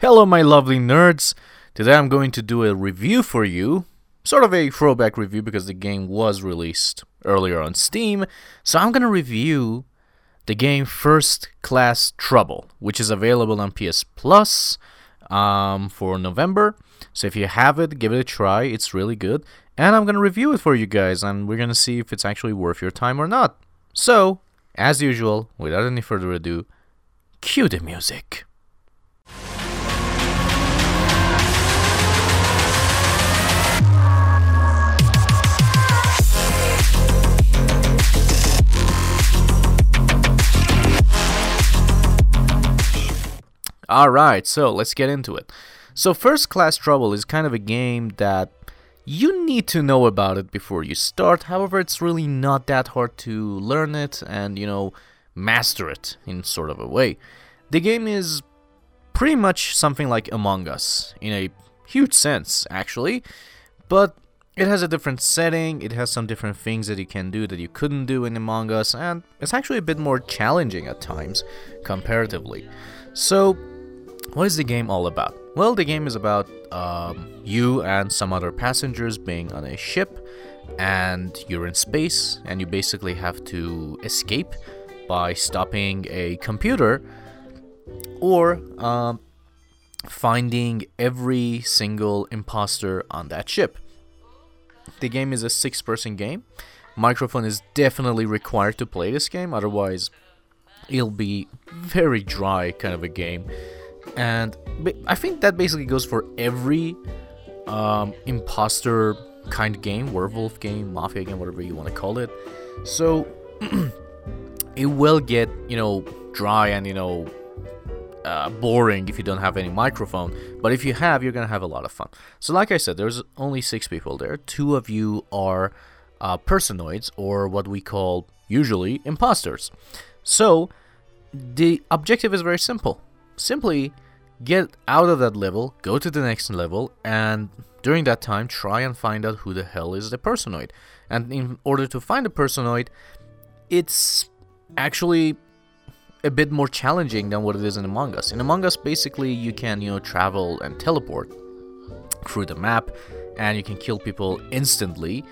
Hello, my lovely nerds. Today I'm going to do a review for you. Sort of a throwback review because the game was released earlier on Steam. So I'm going to review the game First Class Trouble, which is available on PS Plus um, for November. So if you have it, give it a try. It's really good. And I'm going to review it for you guys, and we're going to see if it's actually worth your time or not. So, as usual, without any further ado, cue the music. Alright, so let's get into it. So, First Class Trouble is kind of a game that you need to know about it before you start. However, it's really not that hard to learn it and, you know, master it in sort of a way. The game is pretty much something like Among Us in a huge sense, actually, but it has a different setting, it has some different things that you can do that you couldn't do in Among Us, and it's actually a bit more challenging at times, comparatively. So, what is the game all about? Well, the game is about um, you and some other passengers being on a ship, and you're in space, and you basically have to escape by stopping a computer or um, finding every single imposter on that ship. The game is a six person game. Microphone is definitely required to play this game, otherwise, it'll be very dry kind of a game and I think that basically goes for every um, imposter kind of game, werewolf game, mafia game, whatever you want to call it. So it will get you know dry and you know uh, boring if you don't have any microphone. But if you have, you're gonna have a lot of fun. So like I said, there's only six people there. Two of you are uh, personoids, or what we call usually imposters. So the objective is very simple simply get out of that level, go to the next level, and during that time, try and find out who the hell is the personoid. And in order to find the personoid, it's actually a bit more challenging than what it is in Among Us. In Among Us, basically, you can you know travel and teleport through the map, and you can kill people instantly.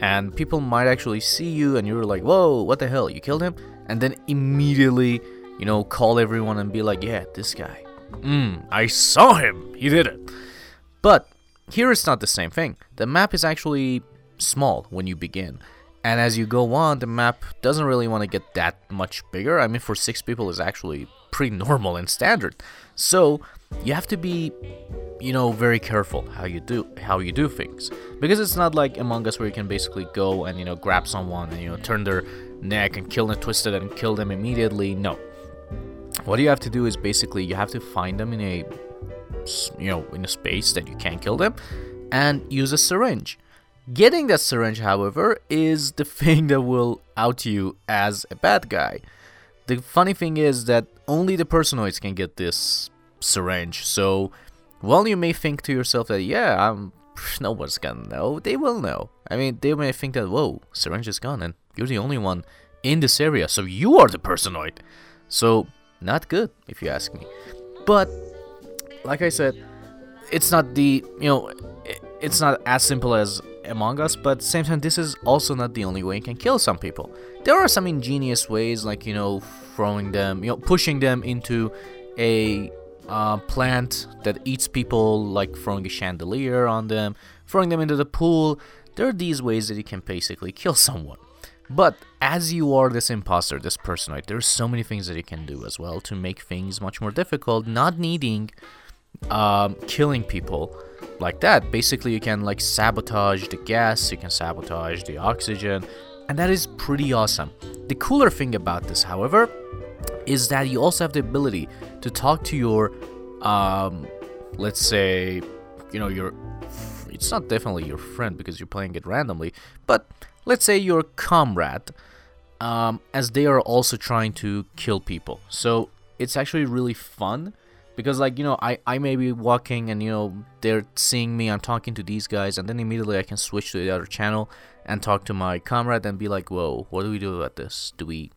And people might actually see you, and you're like, "Whoa, what the hell? You killed him!" And then immediately you know, call everyone and be like, yeah, this guy. Mmm, I saw him. He did it. But here it's not the same thing. The map is actually small when you begin. And as you go on, the map doesn't really want to get that much bigger. I mean, for six people is actually pretty normal and standard. So you have to be, you know, very careful how you do how you do things because it's not like Among Us where you can basically go and you know grab someone and you know turn their neck and kill them, twist it, and kill them immediately. No, what you have to do is basically you have to find them in a you know in a space that you can't kill them and use a syringe. Getting that syringe however is the thing that will out you as a bad guy. The funny thing is that only the personoids can get this syringe so while you may think to yourself that yeah i'm no one's gonna know they will know. I mean they may think that whoa syringe is gone and you're the only one in this area so you are the personoid. So not good, if you ask me. But, like I said, it's not the, you know, it's not as simple as Among Us, but same time, this is also not the only way you can kill some people. There are some ingenious ways, like, you know, throwing them, you know, pushing them into a uh, plant that eats people, like throwing a chandelier on them, throwing them into the pool. There are these ways that you can basically kill someone. But as you are this imposter, this personoid, there's so many things that you can do as well to make things much more difficult, not needing um, killing people like that. Basically, you can like sabotage the gas, you can sabotage the oxygen, and that is pretty awesome. The cooler thing about this, however, is that you also have the ability to talk to your, um, let's say, you know, your. It's not definitely your friend because you're playing it randomly, but let's say your comrade, um, as they are also trying to kill people. So it's actually really fun because like you know I, I may be walking and you know they're seeing me i'm talking to these guys and then immediately i can switch to the other channel and talk to my comrade and be like whoa what do we do about this? Do we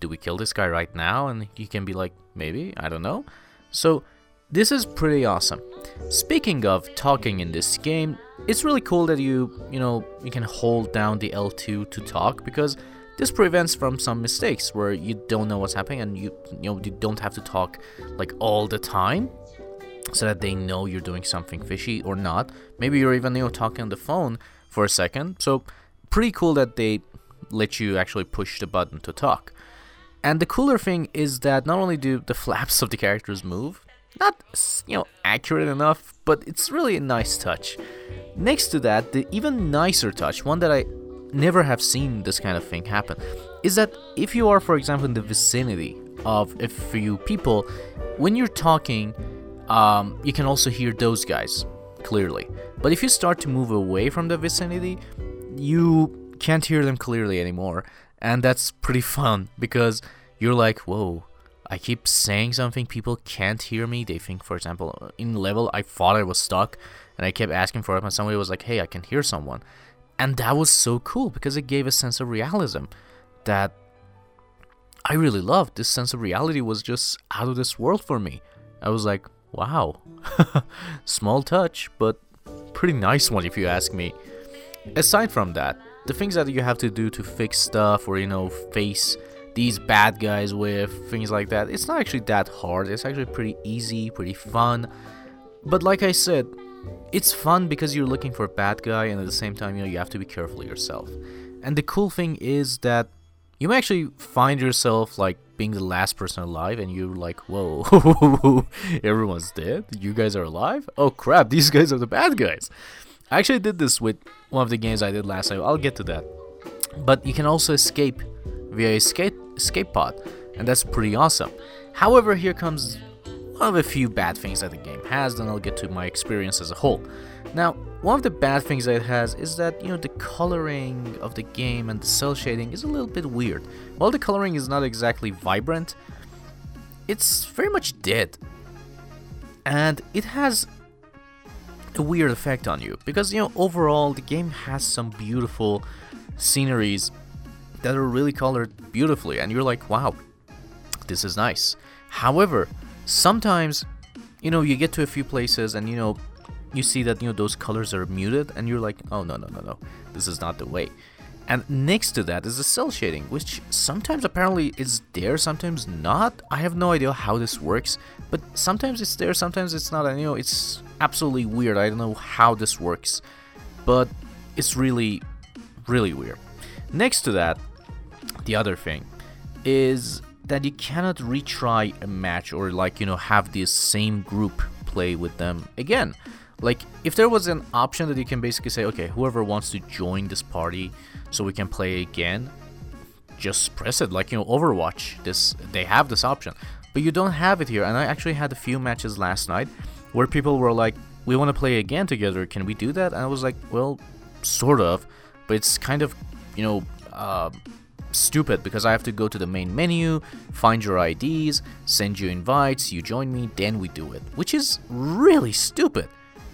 do we kill this guy right now? And he can be like maybe i don't know. So this is pretty awesome. Speaking of talking in this game, it's really cool that you, you know, you can hold down the L2 to talk because this prevents from some mistakes where you don't know what's happening and you you know you don't have to talk like all the time so that they know you're doing something fishy or not. Maybe you're even you know talking on the phone for a second. So pretty cool that they let you actually push the button to talk. And the cooler thing is that not only do the flaps of the characters move, not you know accurate enough, but it's really a nice touch. Next to that, the even nicer touch, one that I never have seen this kind of thing happen, is that if you are, for example, in the vicinity of a few people, when you're talking, um, you can also hear those guys clearly. But if you start to move away from the vicinity, you can't hear them clearly anymore. And that's pretty fun because you're like, whoa, I keep saying something, people can't hear me. They think, for example, in level, I thought I was stuck and I kept asking for it, and somebody was like, hey, I can hear someone. And that was so cool because it gave a sense of realism that I really loved. This sense of reality was just out of this world for me. I was like, wow, small touch, but pretty nice one if you ask me. Aside from that, the things that you have to do to fix stuff or, you know, face these bad guys with, things like that, it's not actually that hard. It's actually pretty easy, pretty fun. But like I said, it's fun because you're looking for a bad guy and at the same time, you know, you have to be careful yourself. And the cool thing is that you may actually find yourself like being the last person alive and you're like, whoa, everyone's dead? You guys are alive? Oh crap, these guys are the bad guys. I actually did this with one of the games I did last time. I'll get to that. But you can also escape via escape escape pod, and that's pretty awesome. However, here comes one of a few bad things that the game has, then I'll get to my experience as a whole. Now, one of the bad things that it has is that, you know, the coloring of the game and the cel shading is a little bit weird. While the coloring is not exactly vibrant, it's very much dead. And it has a weird effect on you because, you know, overall the game has some beautiful sceneries that are really colored beautifully and you're like, "Wow, this is nice." However, sometimes you know you get to a few places and you know you see that you know those colors are muted and you're like oh no no no no this is not the way. And next to that is the cel shading which sometimes apparently is there sometimes not. I have no idea how this works but sometimes it's there sometimes it's not and you know it's absolutely weird. I don't know how this works but it's really really weird. Next to that the other thing is that you cannot retry a match or like you know have this same group play with them again. Like if there was an option that you can basically say okay whoever wants to join this party so we can play again just press it like you know overwatch this they have this option. But you don't have it here. And i actually had a few matches last night where people were like we want to play again together. Can we do that? And i was like well sort of but it's kind of you know uh, stupid because I have to go to the main menu, find your IDs, send you invites, you join me, then we do it, which is really stupid.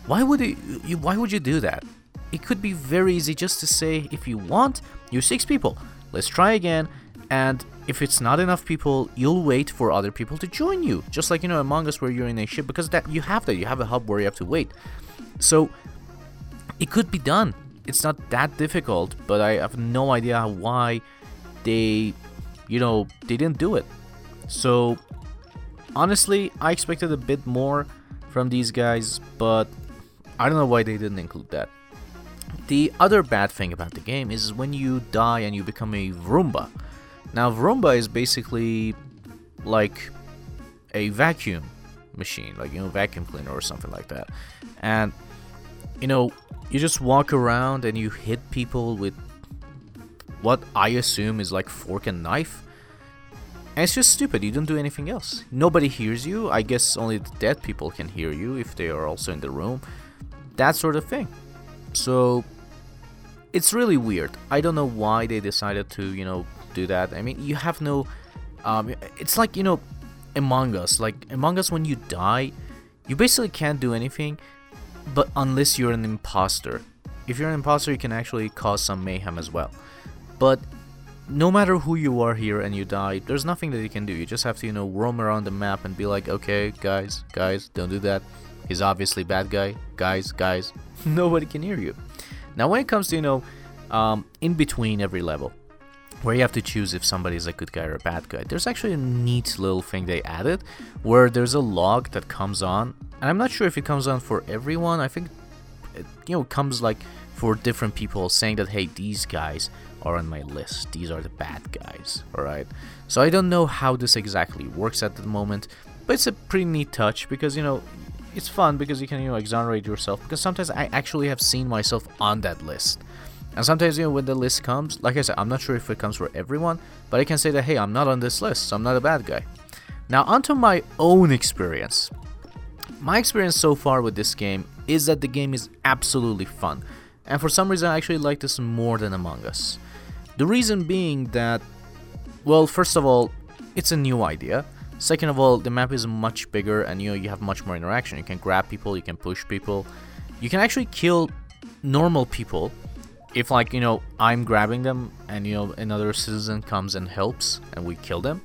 Why would you, why would you do that? It could be very easy just to say if you want, you're 6 people. Let's try again and if it's not enough people, you'll wait for other people to join you. Just like you know Among Us where you're in a ship because that you have that, you have a hub where you have to wait. So it could be done. It's not that difficult, but I have no idea why they, you know, they didn't do it. So, honestly, I expected a bit more from these guys, but I don't know why they didn't include that. The other bad thing about the game is when you die and you become a Vroomba. Now, Vroomba is basically like a vacuum machine, like, you know, vacuum cleaner or something like that. And, you know, you just walk around and you hit people with what I assume is like fork and knife. And it's just stupid, you don't do anything else. Nobody hears you, I guess only the dead people can hear you if they are also in the room. That sort of thing. So, it's really weird. I don't know why they decided to, you know, do that. I mean, you have no. Um, it's like, you know, Among Us. Like, Among Us, when you die, you basically can't do anything, but unless you're an imposter. If you're an imposter, you can actually cause some mayhem as well. But no matter who you are here and you die, there's nothing that you can do. You just have to, you know, roam around the map and be like, okay, guys, guys, don't do that. He's obviously bad guy. Guys, guys, nobody can hear you. Now, when it comes to, you know, um, in between every level, where you have to choose if somebody's a good guy or a bad guy, there's actually a neat little thing they added where there's a log that comes on. And I'm not sure if it comes on for everyone. I think, it, you know, comes like for different people saying that, hey, these guys are on my list. These are the bad guys, alright? So I don't know how this exactly works at the moment, but it's a pretty neat touch because, you know, it's fun because you can, you know, exonerate yourself. Because sometimes I actually have seen myself on that list. And sometimes, you know, when the list comes, like I said, I'm not sure if it comes for everyone, but I can say that, hey, I'm not on this list, so I'm not a bad guy. Now, onto my own experience. My experience so far with this game is that the game is absolutely fun. And for some reason, I actually like this more than Among Us. The reason being that, well, first of all, it's a new idea. Second of all, the map is much bigger and you know you have much more interaction. You can grab people, you can push people. You can actually kill normal people if like, you know, I'm grabbing them and you know another citizen comes and helps and we kill them.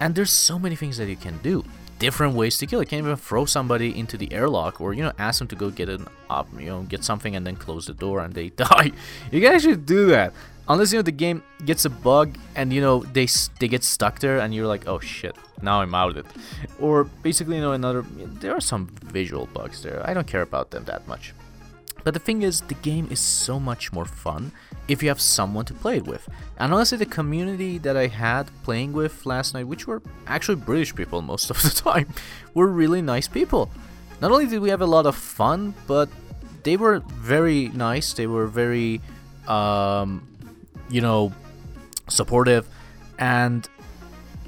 And there's so many things that you can do. Different ways to kill. You can even throw somebody into the airlock or you know ask them to go get an up, you know, get something and then close the door and they die. You can actually do that unless you know the game gets a bug and you know they they get stuck there and you're like oh shit now i'm out of it. Or basically you know another there are some visual bugs there. I don't care about them that much. But the thing is the game is so much more fun if you have someone to play it with. And honestly the community that i had playing with last night which were actually british people most of the time were really nice people. Not only did we have a lot of fun but they were very nice. They were very um, you know, supportive. And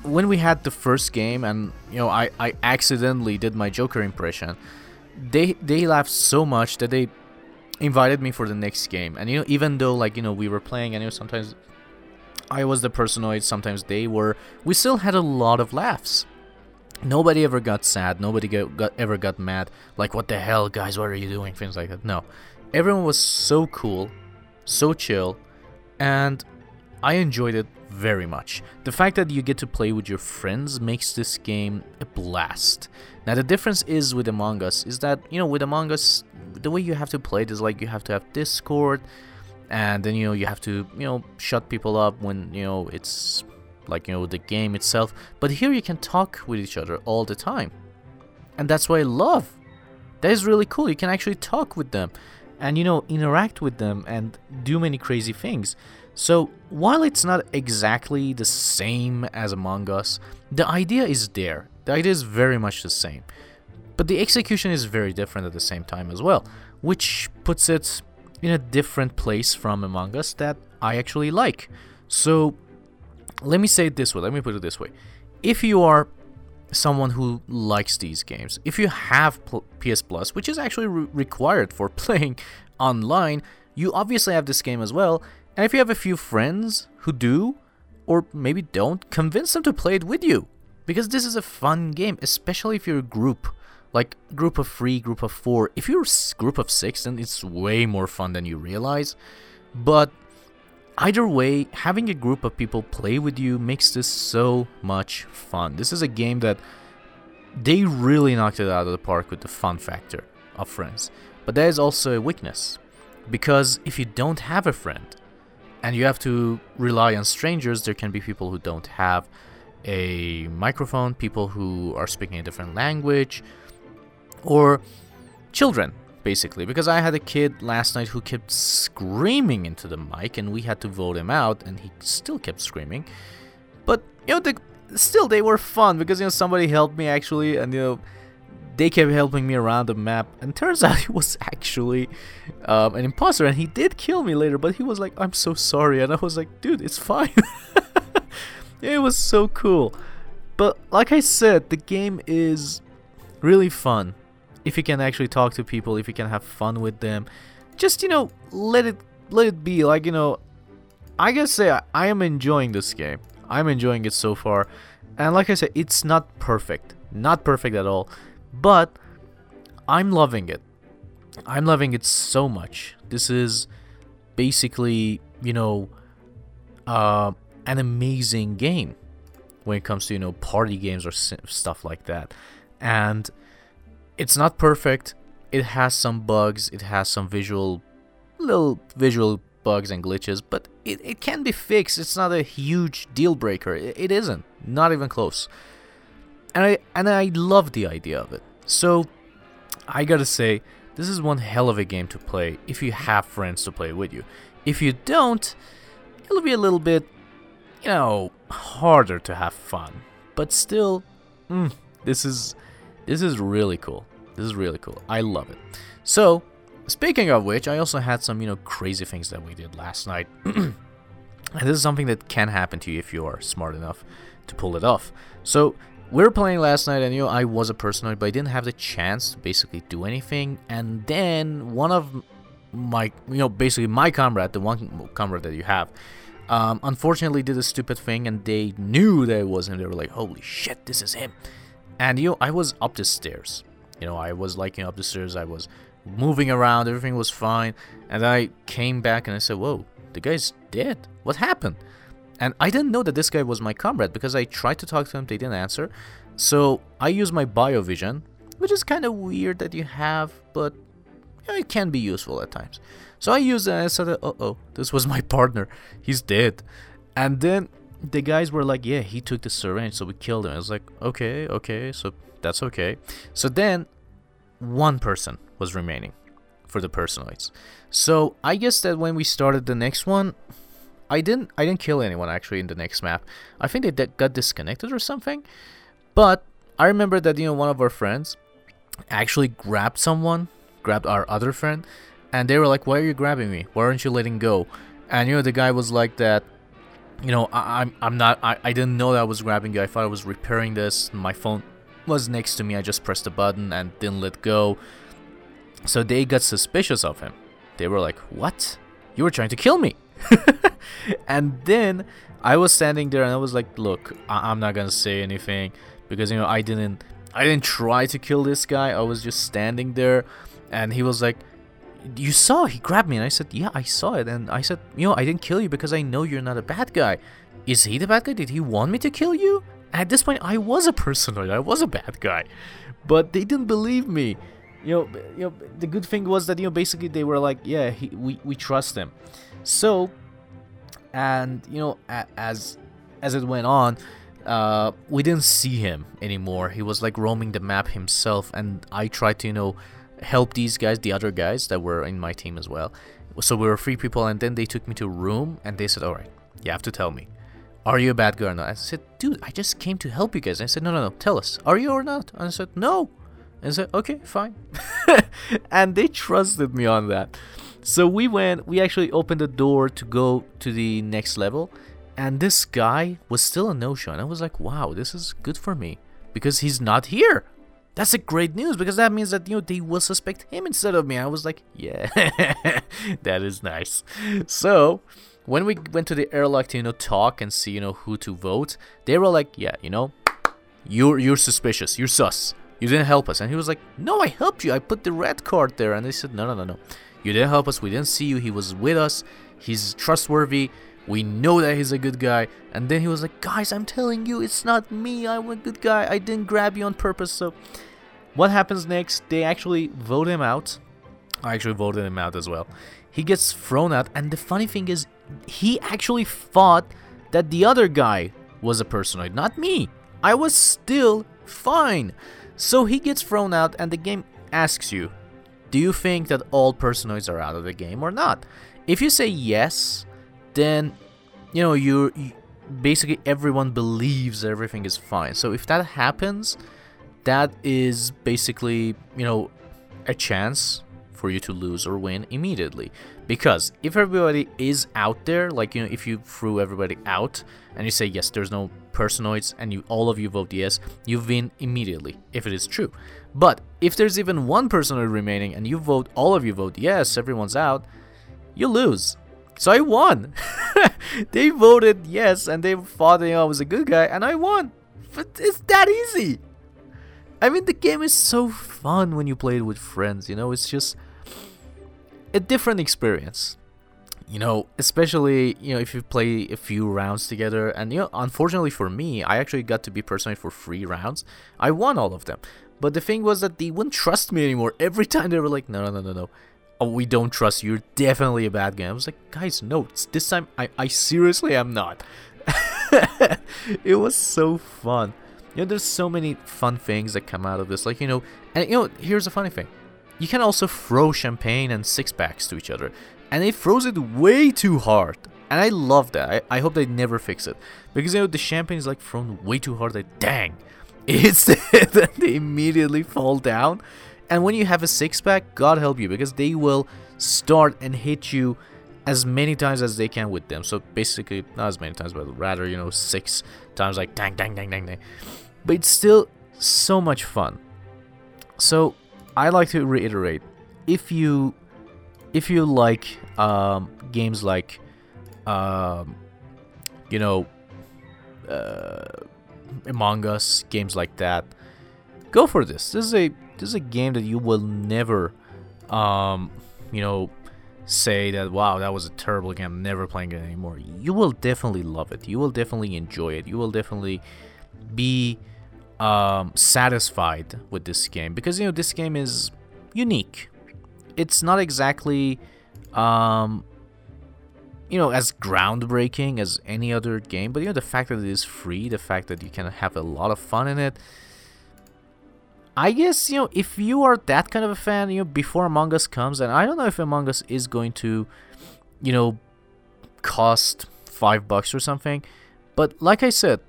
when we had the first game, and you know, I, I accidentally did my Joker impression, they they laughed so much that they invited me for the next game. And you know, even though like you know we were playing, and you know sometimes I was the personoid, sometimes they were, we still had a lot of laughs. Nobody ever got sad. Nobody got, got ever got mad. Like, what the hell, guys? What are you doing? Things like that. No, everyone was so cool, so chill and I enjoyed it very much. The fact that you get to play with your friends makes this game a blast. Now the difference is with Among Us is that you know with Among Us the way you have to play it is like you have to have Discord and then you know you have to you know shut people up when you know it's like you know the game itself. But here you can talk with each other all the time. And that's what I love. That is really cool. You can actually talk with them and you know interact with them and do many crazy things. So while it's not exactly the same as Among Us, the idea is there. The idea is very much the same. But the execution is very different at the same time as well, which puts it in a different place from Among Us that I actually like. So let me say it this way, let me put it this way. If you are someone who likes these games. If you have PS Plus, which is actually re- required for playing online, you obviously have this game as well. And if you have a few friends who do, or maybe don't, convince them to play it with you. Because this is a fun game, especially if you're a group. Like group of three, group of four. If you're a group of six, then it's way more fun than you realize. But Either way, having a group of people play with you makes this so much fun. This is a game that they really knocked it out of the park with the fun factor of friends. But that is also a weakness. Because if you don't have a friend and you have to rely on strangers, there can be people who don't have a microphone, people who are speaking a different language, or children basically because I had a kid last night who kept screaming into the mic and we had to vote him out and he still kept screaming. But you know the, still they were fun because you know somebody helped me actually and you know they kept helping me around the map and turns out he was actually um, an imposter and he did kill me later but he was like I'm so sorry and I was like dude it's fine. it was so cool. But like I said the game is really fun if you can actually talk to people, if you can have fun with them, just you know, let it let it be. Like you know, I gotta say I, I am enjoying this game. I'm enjoying it so far, and like I said, it's not perfect, not perfect at all, but I'm loving it. I'm loving it so much. This is basically, you know, uh, an amazing game when it comes to you know party games or stuff like that and it's not perfect. It has some bugs. It has some visual little visual bugs and glitches but it, it can be fixed. It's not a huge deal breaker. It, it isn't. Not even close. And i and i love the idea of it. So i gotta say this is one hell of a game to play if you have friends to play with you. If you don't it'll be a little bit you know, harder to have fun. But still, mm, this is this is really cool. This is really cool. I love it. So, speaking of which, I also had some, you know, crazy things that we did last night. and this is something that can happen to you if you are smart enough to pull it off. So, we were playing last night, and you know, I was a personoid, but I didn't have the chance to basically do anything. And then one of my, you know, basically my comrade, the one comrade that you have, um, unfortunately did a stupid thing and they knew that it was him. They were like, holy shit, this is him. And you know, I was up the stairs. You know, I was know, up the stairs. I was moving around. Everything was fine. And I came back and I said, whoa, the guy's dead. What happened? And I didn't know that this guy was my comrade because I tried to talk to him. They didn't answer. So I used my biovision, which is kind of weird that you have, but you know, it can be useful at times. So I used it and I said, uh oh, this was my partner. He's dead. And then the guys were like, yeah, he took the syringe, so we killed him. I was like, okay, okay, so that's okay. So then one person was remaining for the personoids. So I guess that when we started the next one, I didn't I didn't kill anyone actually in the next map. I think they got disconnected or something. But I remember that you know one of our friends actually grabbed someone, grabbed our other friend, and they were like, "Why are you grabbing me? Why aren't you letting go?" And you know, the guy was like that. You know, I, am I'm, I'm not. I, I didn't know that I was grabbing you. I thought I was repairing this. My phone was next to me. I just pressed the button and didn't let go. So they got suspicious of him. They were like, "What? You were trying to kill me?" and then I was standing there and I was like, "Look, I- I'm not gonna say anything because you know I didn't. I didn't try to kill this guy. I was just standing there." And he was like, you saw he grabbed me and i said yeah i saw it. And i said you know i didn't kill you because i know you're not a bad guy. Is he the bad guy? Did he want me to kill you? At this point i was a personoid i was a bad guy. But they didn't believe me. You know you know the good thing was that you know basically they were like yeah he, we we trust him. So and you know as as it went on uh, we didn't see him anymore. He was like roaming the map himself, and I tried to, you know, help these guys, the other guys that were in my team as well. So we were three people, and then they took me to a room and they said, "All right, you have to tell me, are you a bad guy or not?" I said, "Dude, I just came to help you guys." And I said, "No, no, no, tell us, are you or not?" And I said, "No." And I said, "Okay, fine," and they trusted me on that. So we went. We actually opened the door to go to the next level, and this guy was still a no-show. And I was like, "Wow, this is good for me." Because he's not here. That's a great news because that means that you know they will suspect him instead of me. I was like, yeah, that is nice. So when we went to the airlock to you know talk and see you know who to vote, they were like, yeah, you know, you're you're suspicious, you're sus, you didn't help us. And he was like, no, I helped you. I put the red card there. And they said, no, no, no, no, you didn't help us. We didn't see you. He was with us. He's trustworthy. We know that he's a good guy. And then he was like, guys, I'm telling you, it's not me. I'm a good guy. I didn't grab you on purpose. So what happens next? They actually vote him out. I actually voted him out as well. He gets thrown out. And the funny thing is, he actually thought that the other guy was a personoid, not me. I was still fine. So he gets thrown out, and the game asks you, do you think that all personoids are out of the game or not? If you say yes, then you know you're basically everyone believes everything is fine. So if that happens, that is basically you know a chance for you to lose or win immediately. Because if everybody is out there, like you know, if you threw everybody out and you say yes, there's no personoids, and you all of you vote yes, you win immediately if it is true. But if there's even one personoid remaining and you vote all of you vote yes, everyone's out, you lose. So I won. they voted yes, and they thought you know, I was a good guy, and I won. But it's that easy. I mean, the game is so fun when you play it with friends. You know, it's just a different experience. you know, especially you know if you play a few rounds together, and you know, unfortunately for me, I actually got to be personoid for three rounds. I won all of them, but the thing was that they wouldn't trust me anymore. Every time they were like, "No, no, no, no, no, oh, we don't trust you. You're definitely a bad guy." I was like, "Guys, no, this time I, I seriously am not." it was so fun. You know, there's so many fun things that come out of this. Like you know, and you know, here's a funny thing. You can also throw champagne and six packs to each other and they throws it way too hard. And I love that. I, I hope they never fix it. Because you know the champagne is like thrown way too hard like dang. It's that they immediately fall down. And when you have a six pack, God help you, because they will start and hit you as many times as they can with them. So basically not as many times, but rather, you know, six times like dang dang dang dang dang. But it's still so much fun. So I like to reiterate if you if you like um, games like, um, you know, uh, Among Us, games like that, go for this. This is a this is a game that you will never, um, you know, say that wow that was a terrible game. I'm never playing it anymore. You will definitely love it. You will definitely enjoy it. You will definitely be um, satisfied with this game because you know this game is unique it's not exactly um you know as groundbreaking as any other game but you know the fact that it is free the fact that you can have a lot of fun in it I guess you know if you are that kind of a fan, you know before Among Us comes, and I don't know if Among Us is going to, you know, cost five bucks or something, but like I said,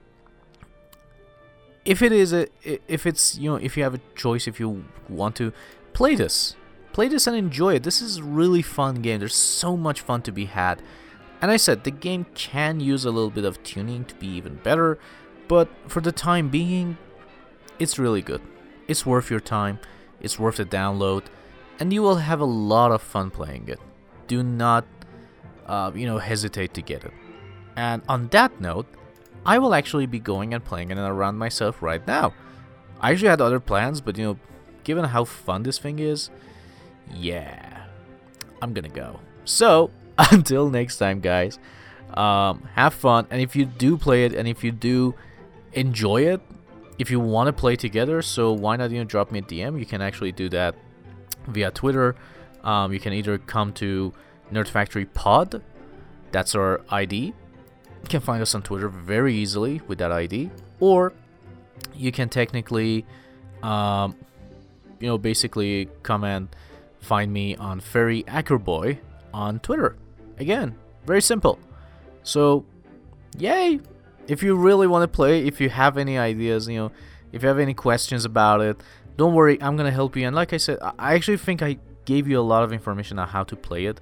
if it is a, if it's you know if you have a choice, if you want to play this, Play this and enjoy it. This is really fun game. There's so much fun to be had. And I said, the game can use a little bit of tuning to be even better, but for the time being, it's really good. It's worth your time, it's worth the download, and you will have a lot of fun playing it. Do not, uh, you know, hesitate to get it. And on that note, I will actually be going and playing it around myself right now. I actually had other plans, but you know, given how fun this thing is, yeah, I'm gonna go. So, until next time, guys, um, have fun. And if you do play it and if you do enjoy it, if you want to play together, so why not you know drop me a DM? You can actually do that via Twitter. Um, you can either come to Nerd Factory Pod, that's our ID. You can find us on Twitter very easily with that ID, or you can technically, um, you know, basically come and find me on Fairy Ackerboy on Twitter. Again, very simple. So, yay! If you really want to play, if you have any ideas, you know, if you have any questions about it, don't worry, I'm gonna help you. And like I said, I actually think I gave you a lot of information on how to play it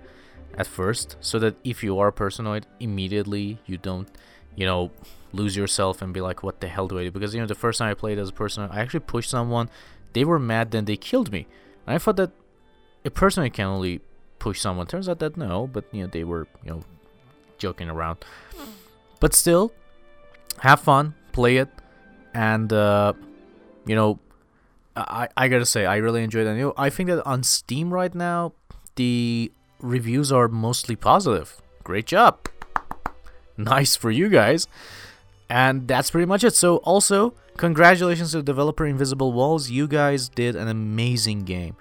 at first, so that if you are a personoid, immediately you don't, you know, lose yourself and be like, what the hell do I do? Because you know, the first time I played as a person, I actually pushed someone, they were mad, then they killed me. And I thought that a person can only push someone. Turns out that no, but you know they were you know joking around. But still, have fun, play it, and uh, you know, I I gotta say I really enjoyed it. You know, I think that on Steam right now the reviews are mostly positive. Great job, nice for you guys. And that's pretty much it. So also, congratulations to the developer Invisible Walls. You guys did an amazing game.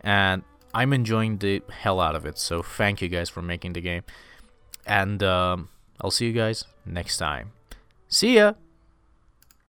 And I'm enjoying the hell out of it. So thank you guys for making the game. And um, I'll see you guys next time. See ya!